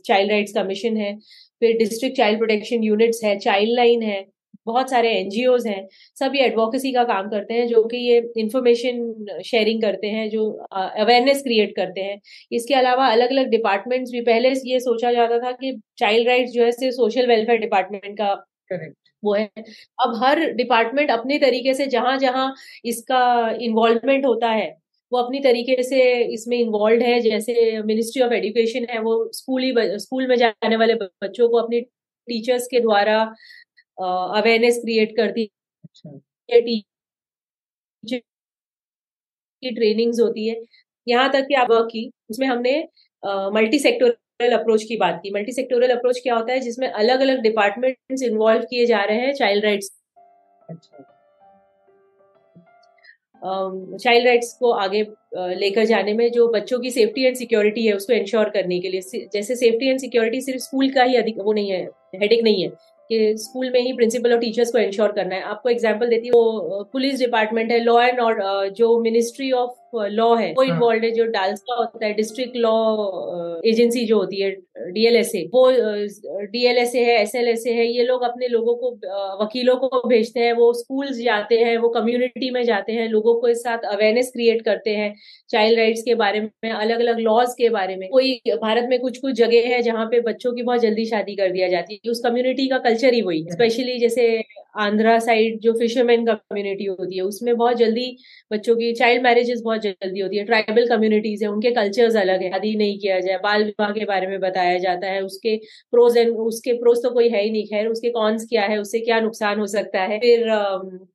चाइल्ड राइट्स कमीशन है। फिर डिस्ट्रिक्ट चाइल्ड प्रोटेक्शन यूनिट्स है चाइल्ड लाइन है। बहुत सारे एनजीओज हैं सब ये एडवोकेसी का काम करते हैं जो कि ये इंफॉर्मेशन शेयरिंग करते हैं जो अवेयरनेस क्रिएट करते हैं। इसके अलावा अलग अलग डिपार्टमेंट्स भी पहले ये सोचा जाता था कि चाइल्ड राइट्स जो है सिर्फ़ सोशल वेलफेयर डिपार्टमेंट का करेक्ट वो है। अब हर डिपार्टमेंट अपने तरीके से जहाँ जहाँ इसका इन्वॉल्वमेंट होता है वो अपनी तरीके से इसमें इन्वॉल्व है। जैसे मिनिस्ट्री ऑफ़ एजुकेशन है वो स्कूल ही स्कूल में जाने वाले बच्चों को अपनी टीचर्स के द्वारा अवेयरनेस क्रिएट करती अच्छा। है की ट्रेनिंग्स होती है। यहाँ तक कि आप वर्क की उसमें हमने मल्टी सेक्टोरल अप्रोच की बात की। मल्टी सेक्टोरल अप्रोच क्या होता है जिसमें अलग अलग डिपार्टमेंट्स इन्वॉल्व किए जा रहे हैं चाइल्ड राइट्स चाइल्ड राइट्स को आगे लेकर जाने में जो बच्चों की सेफ्टी एंड सिक्योरिटी है उसको इंश्योर करने के लिए। जैसे सेफ्टी एंड सिक्योरिटी सिर्फ़ स्कूल का ही अधिक वो नहीं है हेडिक नहीं है। कि स्कूल में ही प्रिंसिपल और टीचर्स को इंश्योर करना है। आपको एग्ज़ाम्पल देती है, वो पुलिस डिपार्टमेंट है लॉ एंड और जो मिनिस्ट्री ऑफ़ लॉ है वो इन्वॉल्व है जो डालसा होता है डिस्ट्रिक्ट लॉ एजेंसी जो होती है डीएलएसए वो डीएलएसए है एसएलएसए है ये लोग अपने लोगों को वकीलों को भेजते हैं वो स्कूल्स जाते हैं वो कम्युनिटी में जाते हैं लोगों को इस साथ अवेयरनेस क्रिएट करते हैं चाइल्ड राइट्स के बारे में अलग अलग लॉज के बारे में। कोई भारत में कुछ कुछ जगह है जहाँ पे बच्चों की बहुत जल्दी शादी कर दिया जाती है उस कम्युनिटी का कल्चर ही वही स्पेशली जैसे आंध्रा साइड जो फिशरमैन का कम्युनिटी होती है उसमें बहुत जल्दी बच्चों की चाइल्ड मैरिजेस बहुत जल्दी होती है। ट्राइबल कम्युनिटीज है उनके कल्चर्स अलग है शादी नहीं किया जाए। बाल विवाह के बारे में बताया जाता है उसके प्रोज एंड उसके प्रोज तो कोई है ही नहीं। खैर उसके कॉन्स क्या है उससे क्या नुकसान हो सकता है? फिर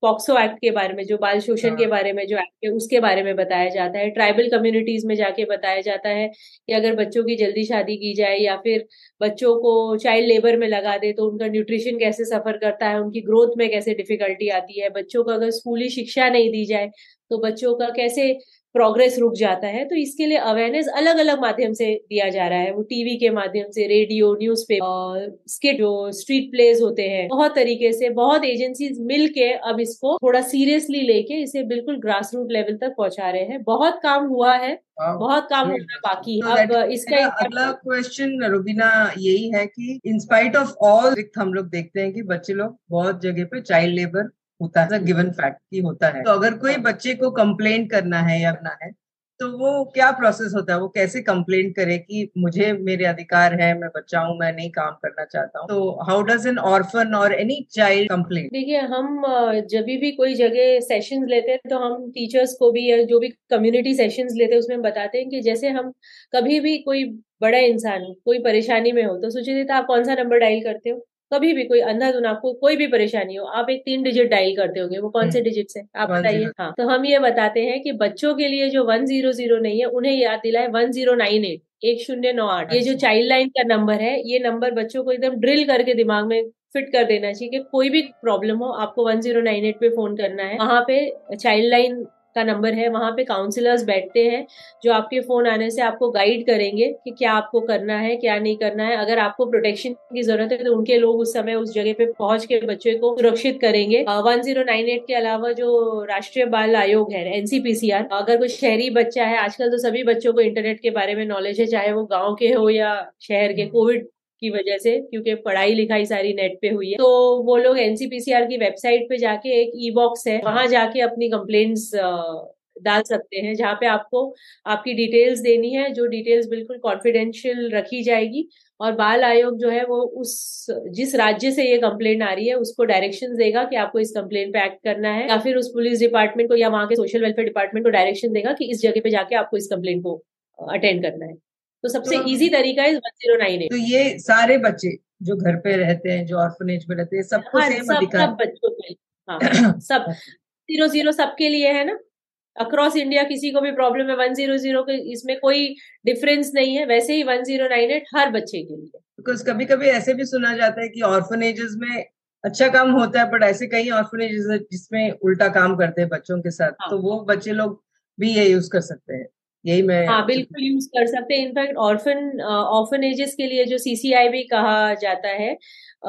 पॉक्सो एक्ट के बारे में जो बाल शोषण हाँ। के बारे में जो एक्ट है उसके बारे में बताया जाता है। ट्राइबल कम्युनिटीज में जाके बताया जाता है कि अगर बच्चों की जल्दी शादी की जाए या फिर बच्चों को चाइल्ड लेबर में लगा दे तो उनका न्यूट्रिशन कैसे सफ़र करता है उनकी ग्रोथ में कैसे डिफिकल्टी आती है, बच्चों को अगर स्कूली शिक्षा नहीं दी जाए तो बच्चों का कैसे प्रोग्रेस रुक जाता है तो इसके लिए अवेयरनेस अलग अलग माध्यम से दिया जा रहा है। वो टीवी के माध्यम से रेडियो न्यूज़ पेपर स्किट जो स्ट्रीट प्लेस होते हैं। बहुत तरीके से बहुत एजेंसीज मिल के अब इसको थोड़ा सीरियसली लेके इसे बिल्कुल ग्रास रूट लेवल तक पहुँचा रहे हैं। बहुत काम हुआ है हाँ। बहुत काम होना बाकी है। अब इसका अगला क्वेश्चन रुबीना यही है कि इंस्पाइट ऑफ़ ऑल हम लोग देखते हैं कि बच्चे लोग बहुत जगह पे चाइल्ड लेबर होता है गिवन फैक्ट की होता है। तो अगर कोई बच्चे को कंप्लेन करना है या अपना है तो वो क्या प्रोसेस होता है? वो कैसे कंप्लेन करे कि मुझे मेरे अधिकार है मैं बच्चा हूँ मैं नहीं काम करना चाहता हूँ? तो हाउ डज एन ऑर्फन और एनी चाइल्ड कंप्लेन देखिए हम जब भी कोई जगह सेशंस लेते हैं तो हम टीचर्स को भी या जो भी कम्युनिटी सेशंस लेते हैं उसमें बताते हैं कि जैसे हम कभी भी कोई बड़ा इंसान कोई परेशानी में हो तो सुचिता आप कौन सा नंबर डायल करते हो? कभी भी कोई अंधाधुन आपको कोई भी परेशानी हो आप एक तीन डिजिट डायल करते होंगे वो कौन से डिजिट हम्म। से? आप बताइए। हाँ। तो हम ये बताते हैं कि बच्चों के लिए जो वन ज़ीरो ज़ीरो नहीं है उन्हें याद दिलाए वन ज़ीरो नाइन एट एक शून्य नौ आठ। ये जो चाइल्ड लाइन का नंबर है ये नंबर बच्चों को एकदम ड्रिल करके दिमाग में फिट कर देना चाहिए कि कोई भी प्रॉब्लम हो आपको वन ज़ीरो नाइन एट पे फ़ोन करना है। वहाँ पे चाइल्ड लाइन का नंबर है वहाँ पे काउंसलर्स बैठते हैं जो आपके फ़ोन आने से आपको गाइड करेंगे कि क्या आपको करना है क्या नहीं करना है। अगर आपको प्रोटेक्शन की ज़रूरत है तो उनके लोग उस समय उस जगह पे पहुँच के बच्चे को सुरक्षित करेंगे। वन ज़ीरो नाइन एट के अलावा जो राष्ट्रीय बाल आयोग है एनसीपीसीआर अगर कोई शहरी बच्चा है आजकल तो सभी बच्चों को इंटरनेट के बारे में नॉलेज है चाहे वो गाँव के हो या शहर के कोविड की वजह से, क्योंकि पढ़ाई लिखाई सारी नेट पे हुई है। तो वो लोग एनसीपीसीआर की वेबसाइट पे जाके एक ई बॉक्स है, वहाँ जाके अपनी कंप्लेन्ट्स डाल सकते हैं, जहाँ पे आपको आपकी डिटेल्स देनी है, जो डिटेल्स बिल्कुल कॉन्फिडेंशियल रखी जाएगी और बाल आयोग जो है वो उस, जिस राज्य से ये कंप्लेंट आ रही है, उसको डायरेक्शन देगा कि आपको इस कंप्लेंट पे एक्ट करना है, या फिर उस पुलिस डिपार्टमेंट को या वहाँ के सोशल वेलफेयर डिपार्टमेंट को डायरेक्शन देगा कि इस जगह पे जाके आपको इस कंप्लेंट को अटेंड करना है। तो सबसे तो, इजी तरीका है वन ज़ीरो नाइन तो ये सारे बच्चे जो घर पे रहते हैं जो ऑर्फनेज में रहते हैं सबको हाँ, सेम सब, सब बच्चों के लिए हाँ सब। ज़ीरो ज़ीरो सबके लिए है ना? अक्रॉस इंडिया किसी को भी प्रॉब्लम है वन ज़ीरो ज़ीरो के इसमें कोई डिफरेंस नहीं है वैसे ही वन ज़ीरो नाइन एट हर बच्चे के लिए। बिकॉज़ कभी कभी ऐसे भी सुना जाता है कि ऑर्फनेजेस में अच्छा काम होता है बट ऐसे कई ऑर्फनेजेस जिसमें उल्टा काम करते हैं बच्चों के साथ हाँ. तो वो बच्चे लोग भी ये यूज़ कर सकते हैं। यही मैं हाँ बिल्कुल यूज़ कर सकते हैं। इनफैक्ट ऑर्फन ऑर्फनेजेस के लिए जो सीसीआई भी कहा जाता है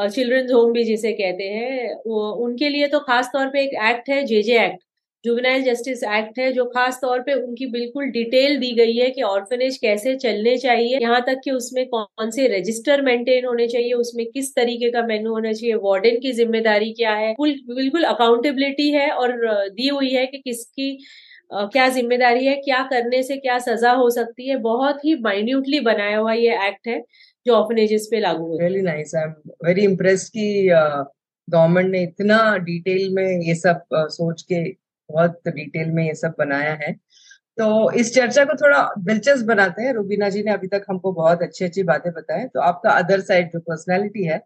चिल्ड्रंस होम भी जिसे कहते हैं वो उनके लिए तो खास तौर पे एक एक्ट है JJ act juvenile justice act है जो खास तौर पे उनकी बिल्कुल डिटेल दी गई है कि ऑर्फनेज कैसे चलने चाहिए यहाँ तक कि उसमें कौन से रजिस्टर मेंटेन होने चाहिए उसमें किस तरीके का मेन्यू होना चाहिए वार्डन की ज़िम्मेदारी क्या है बिल्कुल अकाउंटेबिलिटी है और दी हुई है कि किसकी Uh, क्या ज़िम्मेदारी है, क्या करने से क्या सजा हो सकती है, बहुत ही माइन्यूटली बनाया हुआ ये एक्ट है, जो ऑफनेजेस पे लागू है। Really nice I am very impress कि गवर्नमेंट ने इतना डिटेल में ये सब सोच के बहुत डिटेल में ये सब बनाया है। तो इस चर्चा को थोड़ा दिलचस्प बनाते हैं। रूबीना जी ने अभी तक हमको बहुत अच्छी अच्छी बातें बताए तो आपका अदर साइड जो पर्सनैलिटी है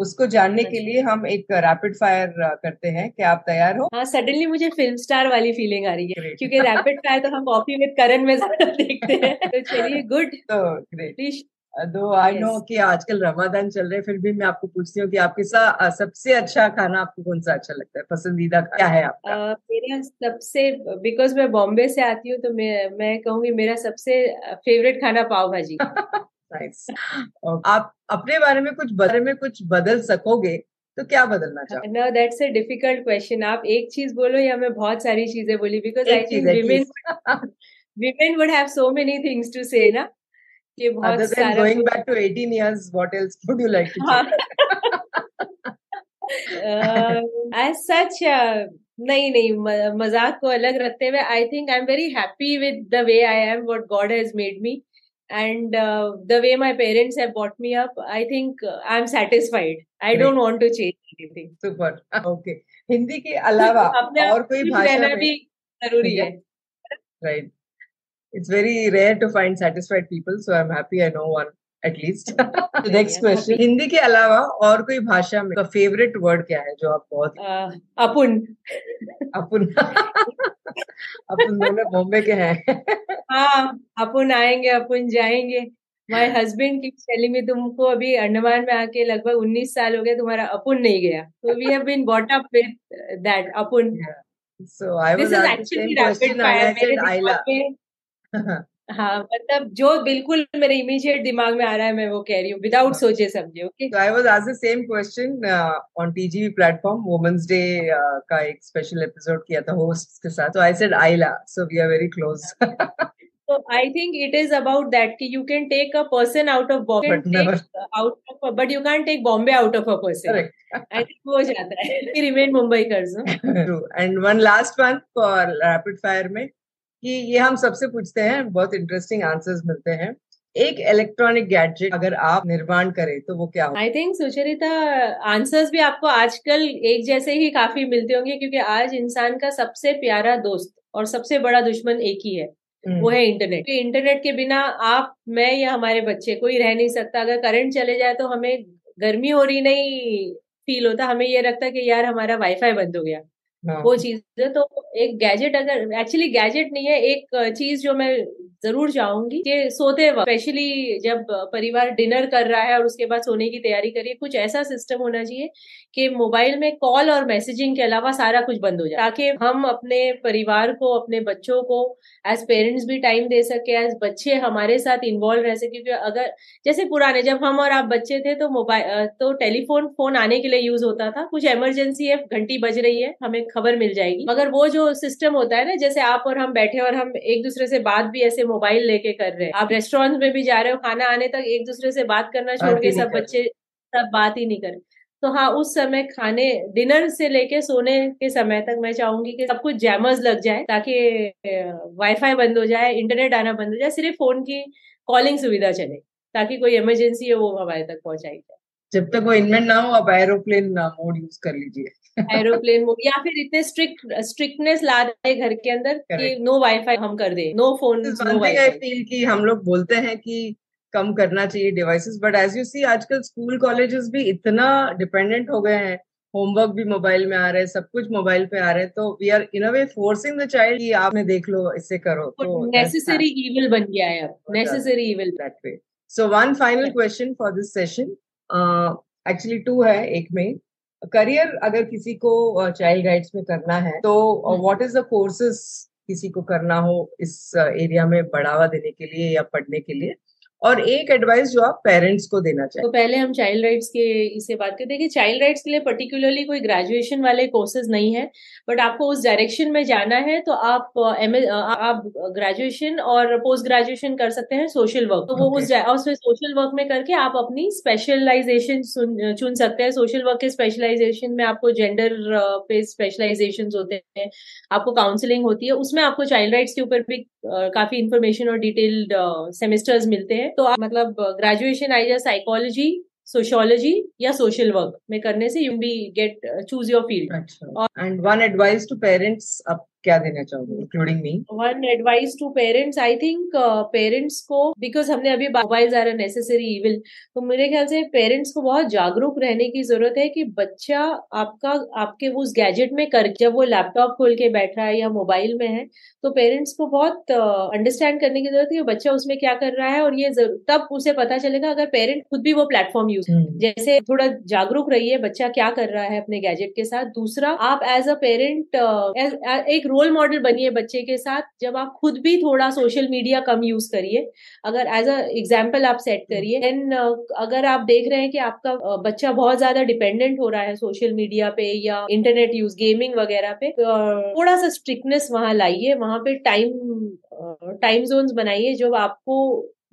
उसको जानने के लिए हम एक रैपिड फायर करते हैं क्या आप तैयार हो। हाँ सडनली मुझे फ़िल्म स्टार वाली फीलिंग आ रही है क्योंकि रैपिड फायर तो हम कॉफ़ी विद करण में ज़्यादा देखते हैं। तो चलिए गुड तो ग्रेट दो आई नो कि आजकल रमादान चल रहे फिर भी मैं आपको पूछती हूँ कि आपके साथ सबसे अच्छा खाना आपको कौन सा अच्छा लगता है? पसंदीदा क्या है आपका? Uh, मेरा सबसे बिकॉज़ मैं बॉम्बे से आती हूँ तो मैं मैं कहूँगी मेरा सबसे फेवरेट खाना पाव भाजी। आप अपने बारे में कुछ बारे में कुछ बदल सकोगे तो क्या बदलना चाहोगे? No that's a difficult question आप एक चीज़ बोलो या मैं बहुत सारी चीज़ें बोली? Because I think women women would have so many things to say ना कि बहुत Other than going back to 18 years, what else would you like to say? as such, uh, नहीं नहीं मज़ाक को अलग रखते हुए I think I am very happy with the way I am what God has made me and uh, the way my parents have brought me up i think uh, i'm satisfied i Great. don't want to change anything super okay Hindi के अलावा और कोई भाषा भी जरूरी है right it's very rare to find satisfied people so i'm happy i know one at least the next question Hindi के अलावा और कोई भाषा में का फेवरेट वर्ड क्या है जो आप बहुत uh, अपुन अपुन अपुन दोनों बॉम्बे के हैं हाँ अपन आएँगे अपन जाएँगे। माय हस्बैंड की शैली में तुमको अभी अंडमान में आके लगभग 19 साल हो गए तुम्हारा अपुन नहीं गया। तो we have been bought up with that अपुन। So I was actually rapid fire हाँ मतलब जो बिल्कुल मेरे इमीडिएट दिमाग में आ रहा है मैं वो कह रही हूँ विदाउट सोचे समझे ओके सो आई वाज आज the same question on TGV platform women's day का एक स्पेशल एपिसोड किया था होस्ट के साथ तो I said Ayla so we are very close so I think it is about that कि you can take a person out of Bombay out of but you can take Bombay out of a person I think वो जाता है। Remain Mumbai कर so and one last one for rapid fire में कि ये हम सबसे पूछते हैं बहुत इंटरेस्टिंग आंसर्स मिलते हैं। एक इलेक्ट्रॉनिक गैजेट अगर आप निर्माण करें तो वो क्या आई थिंक सुचरिता आंसर्स भी आपको आजकल एक जैसे ही काफ़ी मिलते होंगे क्योंकि आज इंसान का सबसे प्यारा दोस्त और सबसे बड़ा दुश्मन एक ही है। वो हम्म। है इंटरनेट इंटरनेट के बिना आप मैं या हमारे बच्चे कोई रह नहीं सकता। अगर करंट चले जाए तो हमें गर्मी हो रही नहीं फील होता। हमें ये लगता कि यार हमारा वाईफाई बंद हो गया। वो चीज़ है तो एक गैजेट अगर एक्चुअली गैजेट नहीं है, एक चीज़ जो मैं ज़रूर चाहूँगी कि सोते वक्त स्पेशली जब परिवार डिनर कर रहा है और उसके बाद सोने की तैयारी करिए कुछ ऐसा सिस्टम होना चाहिए कि मोबाइल में कॉल और मैसेजिंग के अलावा सारा कुछ बंद हो जाए, ताकि हम अपने परिवार को, अपने बच्चों को एज पेरेंट्स भी टाइम दे सके एज बच्चे हमारे साथ इन्वॉल्व रह सके, क्योंकि अगर, जैसे पुराने, जब हम और आप बच्चे थे तो मोबाइल तो टेलीफोन फ़ोन आने के लिए यूज़ होता था, कुछ इमरजेंसी है, घंटी बज रही है, हमें खबर मिल जाएगी। मगर वो जो सिस्टम होता है ना जैसे आप और हम बैठे और हम एक दूसरे से बात भी ऐसे मोबाइल लेके कर रहे हैं। आप रेस्टोरेंट में भी जा रहे हो खाना आने तक एक दूसरे से बात करना छोड़ के सब बच्चे सब बात ही नहीं कर तो हाँ उस समय खाने डिनर से लेके सोने के समय तक मैं चाहूँगी कि सब कुछ जैमर्स लग जाए ताकि वाईफाई बंद हो जाए इंटरनेट आना बंद हो जाए सिर्फ़ फ़ोन की कॉलिंग सुविधा चले ताकि कोई इमरजेंसी है वो हमारे तक पहुंचाई जाए। जब तक वो इनमेंट ना हो आप एरोप्लेन मोड यूज़ कर लीजिए। एरोप्लेन मोड या फिर इतने स्ट्रिक्ट स्ट्रिक्टनेस ला दे घर के अंदर कि नो वाईफाई हम कर दे no phone no wifi feel कि हम लोग बोलते हैं कि कम करना चाहिए devices but as you see आजकल स्कूल कॉलेजेस भी इतना डिपेंडेंट हो गए हैं। होमवर्क भी मोबाइल में आ रहे हैं सब कुछ मोबाइल पे आ रहे हैं तो we are in a way forcing the child कि आपने देख लो इससे करो तो नेसेसरी इविल बन गया है अब necessary evil that way so one final question for this session actually two है एक में। करियर अगर किसी को चाइल्ड गाइड्स राइट्स में करना है तो व्हाट इज़ द कोर्सेस किसी को करना हो इस एरिया में बढ़ावा देने के लिए या पढ़ने के लिए? और एक एडवाइस जो आप पेरेंट्स को देना चाहिए तो पहले हम चाइल्ड राइट्स के इसे बात करते हैं। कि चाइल्ड राइट्स के लिए पर्टिकुलरली कोई ग्रेजुएशन वाले कोर्सेज नहीं है बट आपको उस डायरेक्शन में जाना है तो आप एम आप ग्रेजुएशन और पोस्ट ग्रेजुएशन कर सकते हैं सोशल वर्क तो वो okay. उस उसमें सोशल वर्क में करके आप अपनी स्पेशलाइजेशन चुन सकते हैं। सोशल वर्क के स्पेशलाइजेशन में आपको जेंडर पे स्पेशलाइजेशन होते हैं आपको काउंसलिंग होती है उसमें आपको चाइल्ड राइट्स के ऊपर भी काफ़ी इंफॉर्मेशन और डिटेल्ड सेमेस्टर्स मिलते हैं। तो आप मतलब ग्रेजुएशन आई साइकोलॉजी सोशियोलॉजी या सोशल वर्क में करने से you be get choose your field and one advice to parents अब क्या देना चाहोगे including me one advice to parents I think parents को बिकॉज़ हमने अभी मोबाइल आर नेसेसरी इविल तो मेरे ख्याल से पेरेंट्स को बहुत जागरूक रहने की ज़रूरत है कि बच्चा आपका आपके उस गैजेट में कर जब वो लैपटॉप खोल के बैठ रहा है या मोबाइल में है तो पेरेंट्स को बहुत अंडरस्टैंड uh, करने की ज़रूरत है कि बच्चा उसमें क्या कर रहा है और ये तब उसे पता चलेगा अगर पेरेंट खुद भी वो प्लेटफॉर्म यूज़ hmm. जैसे थोड़ा जागरूक रहिए बच्चा क्या कर रहा है अपने गैजेट के साथ। दूसरा आप एज अ पेरेंट एक रोल मॉडल बनिए बच्चे के साथ जब आप खुद भी थोड़ा सोशल मीडिया कम यूज़ करिए अगर एज अ एग्ज़ाम्पल आप सेट करिए देन अगर आप देख रहे हैं कि आपका बच्चा बहुत ज़्यादा डिपेंडेंट हो रहा है सोशल मीडिया पे या इंटरनेट यूज़ गेमिंग वगैरह पे uh, थोड़ा सा स्ट्रिक्टनेस वहाँ लाइए वहाँ पे टाइम टाइम जोन्स बनाइए जो आपको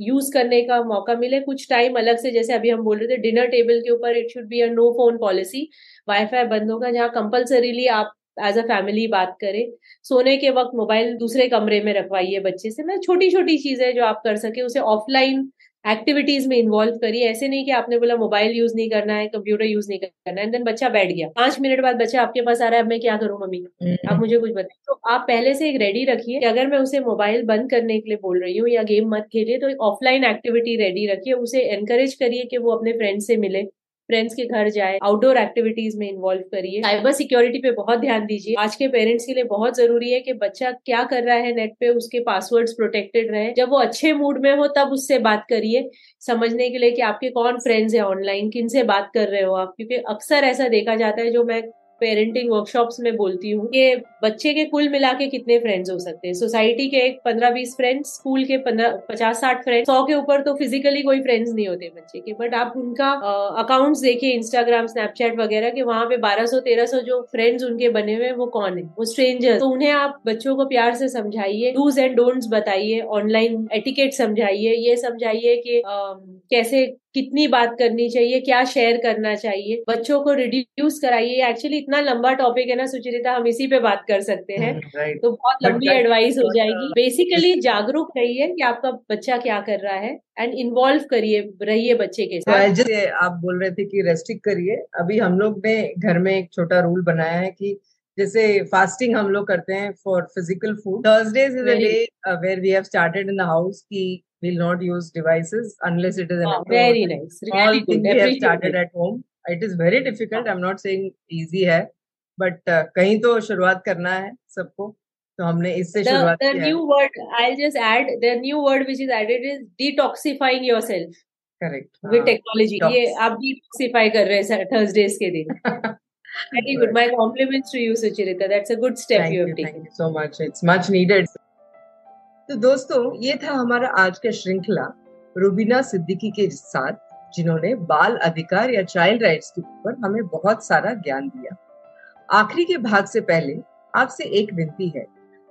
यूज़ करने का मौका मिले। कुछ टाइम अलग से जैसे अभी हम बोल रहे थे डिनर टेबल के ऊपर it should be a no phone policy wifi बंद होगा जहाँ कंपल्सरीली आप एज अ फैमिली बात करें सोने के वक्त मोबाइल दूसरे कमरे में रखवाइए बच्चे से। मैं छोटी छोटी चीज़ें जो आप कर सके उसे ऑफलाइन एक्टिविटीज़ में इन्वॉल्व करिए। ऐसे नहीं कि आपने बोला मोबाइल यूज़ नहीं करना है कंप्यूटर यूज़ नहीं करना है। एंड देन बच्चा बैठ गया। पाँच मिनट बाद बच्चा आपके पास आ रहा है अब मैं क्या करूँ मम्मी? हम्म। आप मुझे कुछ बताए तो आप पहले से एक रेडी रखिए अगर मैं उसे मोबाइल बंद करने के लिए बोल रही हूँ या गेम मत खेलिए तो ऑफलाइन एक्टिविटी रेडी रखिए। उसे एनकरेज करिए कि वो अपने फ्रेंड से मिले। फ्रेंड्स के घर जाए आउटडोर एक्टिविटीज़ में इन्वॉल्व करिए। साइबर सिक्योरिटी पे बहुत ध्यान दीजिए। आज के पेरेंट्स के लिए बहुत ज़रूरी है कि बच्चा क्या कर रहा है नेट पे, उसके पासवर्ड्स प्रोटेक्टेड रहे। जब वो अच्छे मूड में हो, तब उससे बात करिए। समझने के लिए कि आपके कौन फ्रेंड्स है ऑनलाइन किन से बात कर रहे हो आप? क्योंकि अक्सर ऐसा देखा जाता है, जो मैं पेरेंटिंग वर्कशॉप्स में बोलती हूँ कि बच्चे के कुल मिला के कितने फ्रेंड्स हो सकते हैं? सोसाइटी के एक पंद्रह बीस फ्रेंड्स स्कूल के पचास साठ फ्रेंड्स सौ के ऊपर तो फिजिकली कोई फ्रेंड्स नहीं होते बच्चे के। बट आप उनका अकाउंट्स देखिए इंस्टाग्राम स्नैपचैट वगैरह के, वहाँ पे बारह सौ, तेरह सौ जो फ्रेंड्स उनके बने हुए वो कौन है? वो स्ट्रेंजर तो उन्हें आप बच्चों को प्यार से समझाइए डूज एंड डोंट्स बताइए ऑनलाइन एटिकेट समझाइए, ये समझाइए कि कैसे कितनी बात करनी चाहिए क्या शेयर करना चाहिए। बच्चों को रिड्यूस कराइए। एक्चुअली इतना लंबा टॉपिक है ना सुचरिता हम इसी पे बात कर सकते हैं। right. तो बहुत लंबी एडवाइस हो जाएगी। बेसिकली जागरूक रहिए कि आपका बच्चा क्या कर रहा है एंड इन्वॉल्व करिए रहिए बच्चे के साथ। जैसे आप बोल रहे थे कि रेस्ट्रिक्ट करिए। अभी हम लोग ने घर में एक छोटा रूल बनाया है कि जैसे फास्टिंग हम लोग करते हैं for physical food Thursdays is a day where we have started in the house की we'll not use devices unless it is an oh, very nice really good we have started at home it is very difficult i'm not saying easy है but uh, कहीं तो शुरुआत करना है सबको तो हमने इससे शुरुआत the new word i'll just add the new word which is added is detoxifying yourself correct with technology ये आप detoxify कर रहे हैं थर्सडेज के दिन very good my compliments to you sucharita that's a good step thank you have you, taken thank you so much it's much needed तो दोस्तों, ये था हमारा आज का श्रृंखला, रूबीना सिद्दीकी के साथ, जिन्होंने बाल अधिकार या चाइल्ड राइट्स के ऊपर हमें बहुत सारा ज्ञान दिया। आखिरी के भाग से पहले आपसे एक विनती है,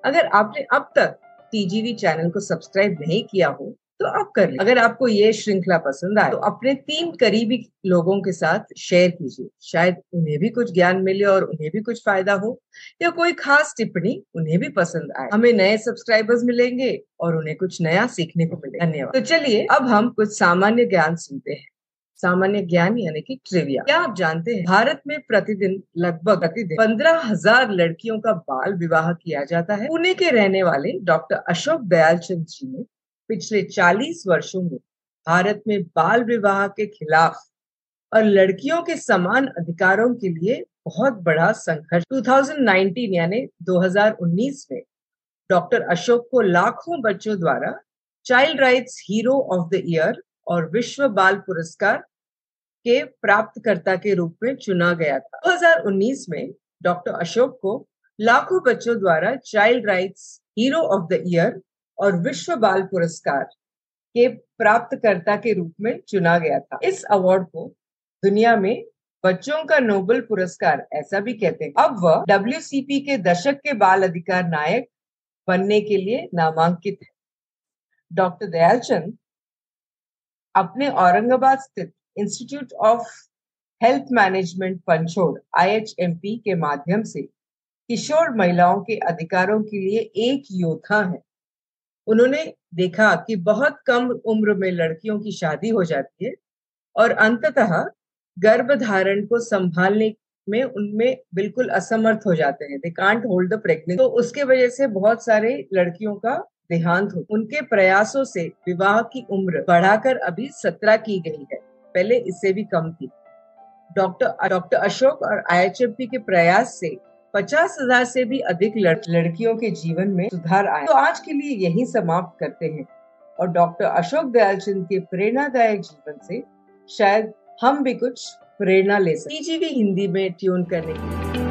अगर आपने अब तक टीजीवी चैनल को सब्सक्राइब नहीं किया हो तो आप कर लें। अगर आपको ये श्रृंखला पसंद आए तो अपने तीन करीबी लोगों के साथ शेयर कीजिए। शायद उन्हें भी कुछ ज्ञान मिले और उन्हें भी कुछ फ़ायदा हो, या कोई खास टिप्पणी उन्हें भी पसंद आए। हमें नए सब्सक्राइबर्स मिलेंगे और उन्हें कुछ नया सीखने को मिलेगा। धन्यवाद। तो चलिए, अब हम कुछ सामान्य ज्ञान सुनते हैं। सामान्य ज्ञान यानी कि ट्रिविया क्या आप जानते हैं, भारत में प्रतिदिन लगभग प्रतिदिन पंद्रह हज़ार लड़कियों का बाल विवाह किया जाता है। पुणे के रहने वाले डॉक्टर अशोक दयाल चंद जी ने पिछले 40 वर्षों में भारत में बाल विवाह के खिलाफ और लड़कियों के समान अधिकारों के लिए बहुत बड़ा संघर्ष। 2019 यानी 2019 में डॉक्टर अशोक को लाखों बच्चों द्वारा child rights hero of the year और विश्व बाल पुरस्कार के प्राप्तकर्ता के रूप में चुना गया था। 2019 में डॉक्टर अशोक को लाखों बच्चों द्वारा child rights hero of the year और विश्व बाल पुरस्कार के प्राप्तकर्ता के रूप में चुना गया था। इस अवार्ड को दुनिया में बच्चों का नोबेल पुरस्कार ऐसा भी कहते हैं। अब वह WCP के दशक के बाल अधिकार नायक बनने के लिए नामांकित है। डॉक्टर दयालचंद अपने औरंगाबाद स्थित institute of health management Pachod IHMP के माध्यम से किशोर महिलाओं के अधिकारों के लिए एक योद्धा है। उन्होंने देखा कि बहुत कम उम्र में लड़कियों की शादी हो जाती है और अंततः गर्भ धारण को संभालने में उनमें बिल्कुल असमर्थ हो जाते हैं। They can't hold the pregnancy तो उसके वजह से बहुत सारे लड़कियों का देहांत हो। उनके प्रयासों से विवाह की उम्र बढ़ाकर अभी सत्रह की गई है। पहले इससे भी कम थी। डॉक्टर डॉक्टर अशोक और आईएचएमपी के प्रयास से पचास हज़ार से भी अधिक लड़, लड़कियों के जीवन में सुधार आए तो आज के लिए यही समाप्त करते हैं। और डॉक्टर अशोक दयाल चंद के प्रेरणादायक जीवन से शायद हम भी कुछ प्रेरणा ले सकते हिंदी में ट्यून करने के लिए।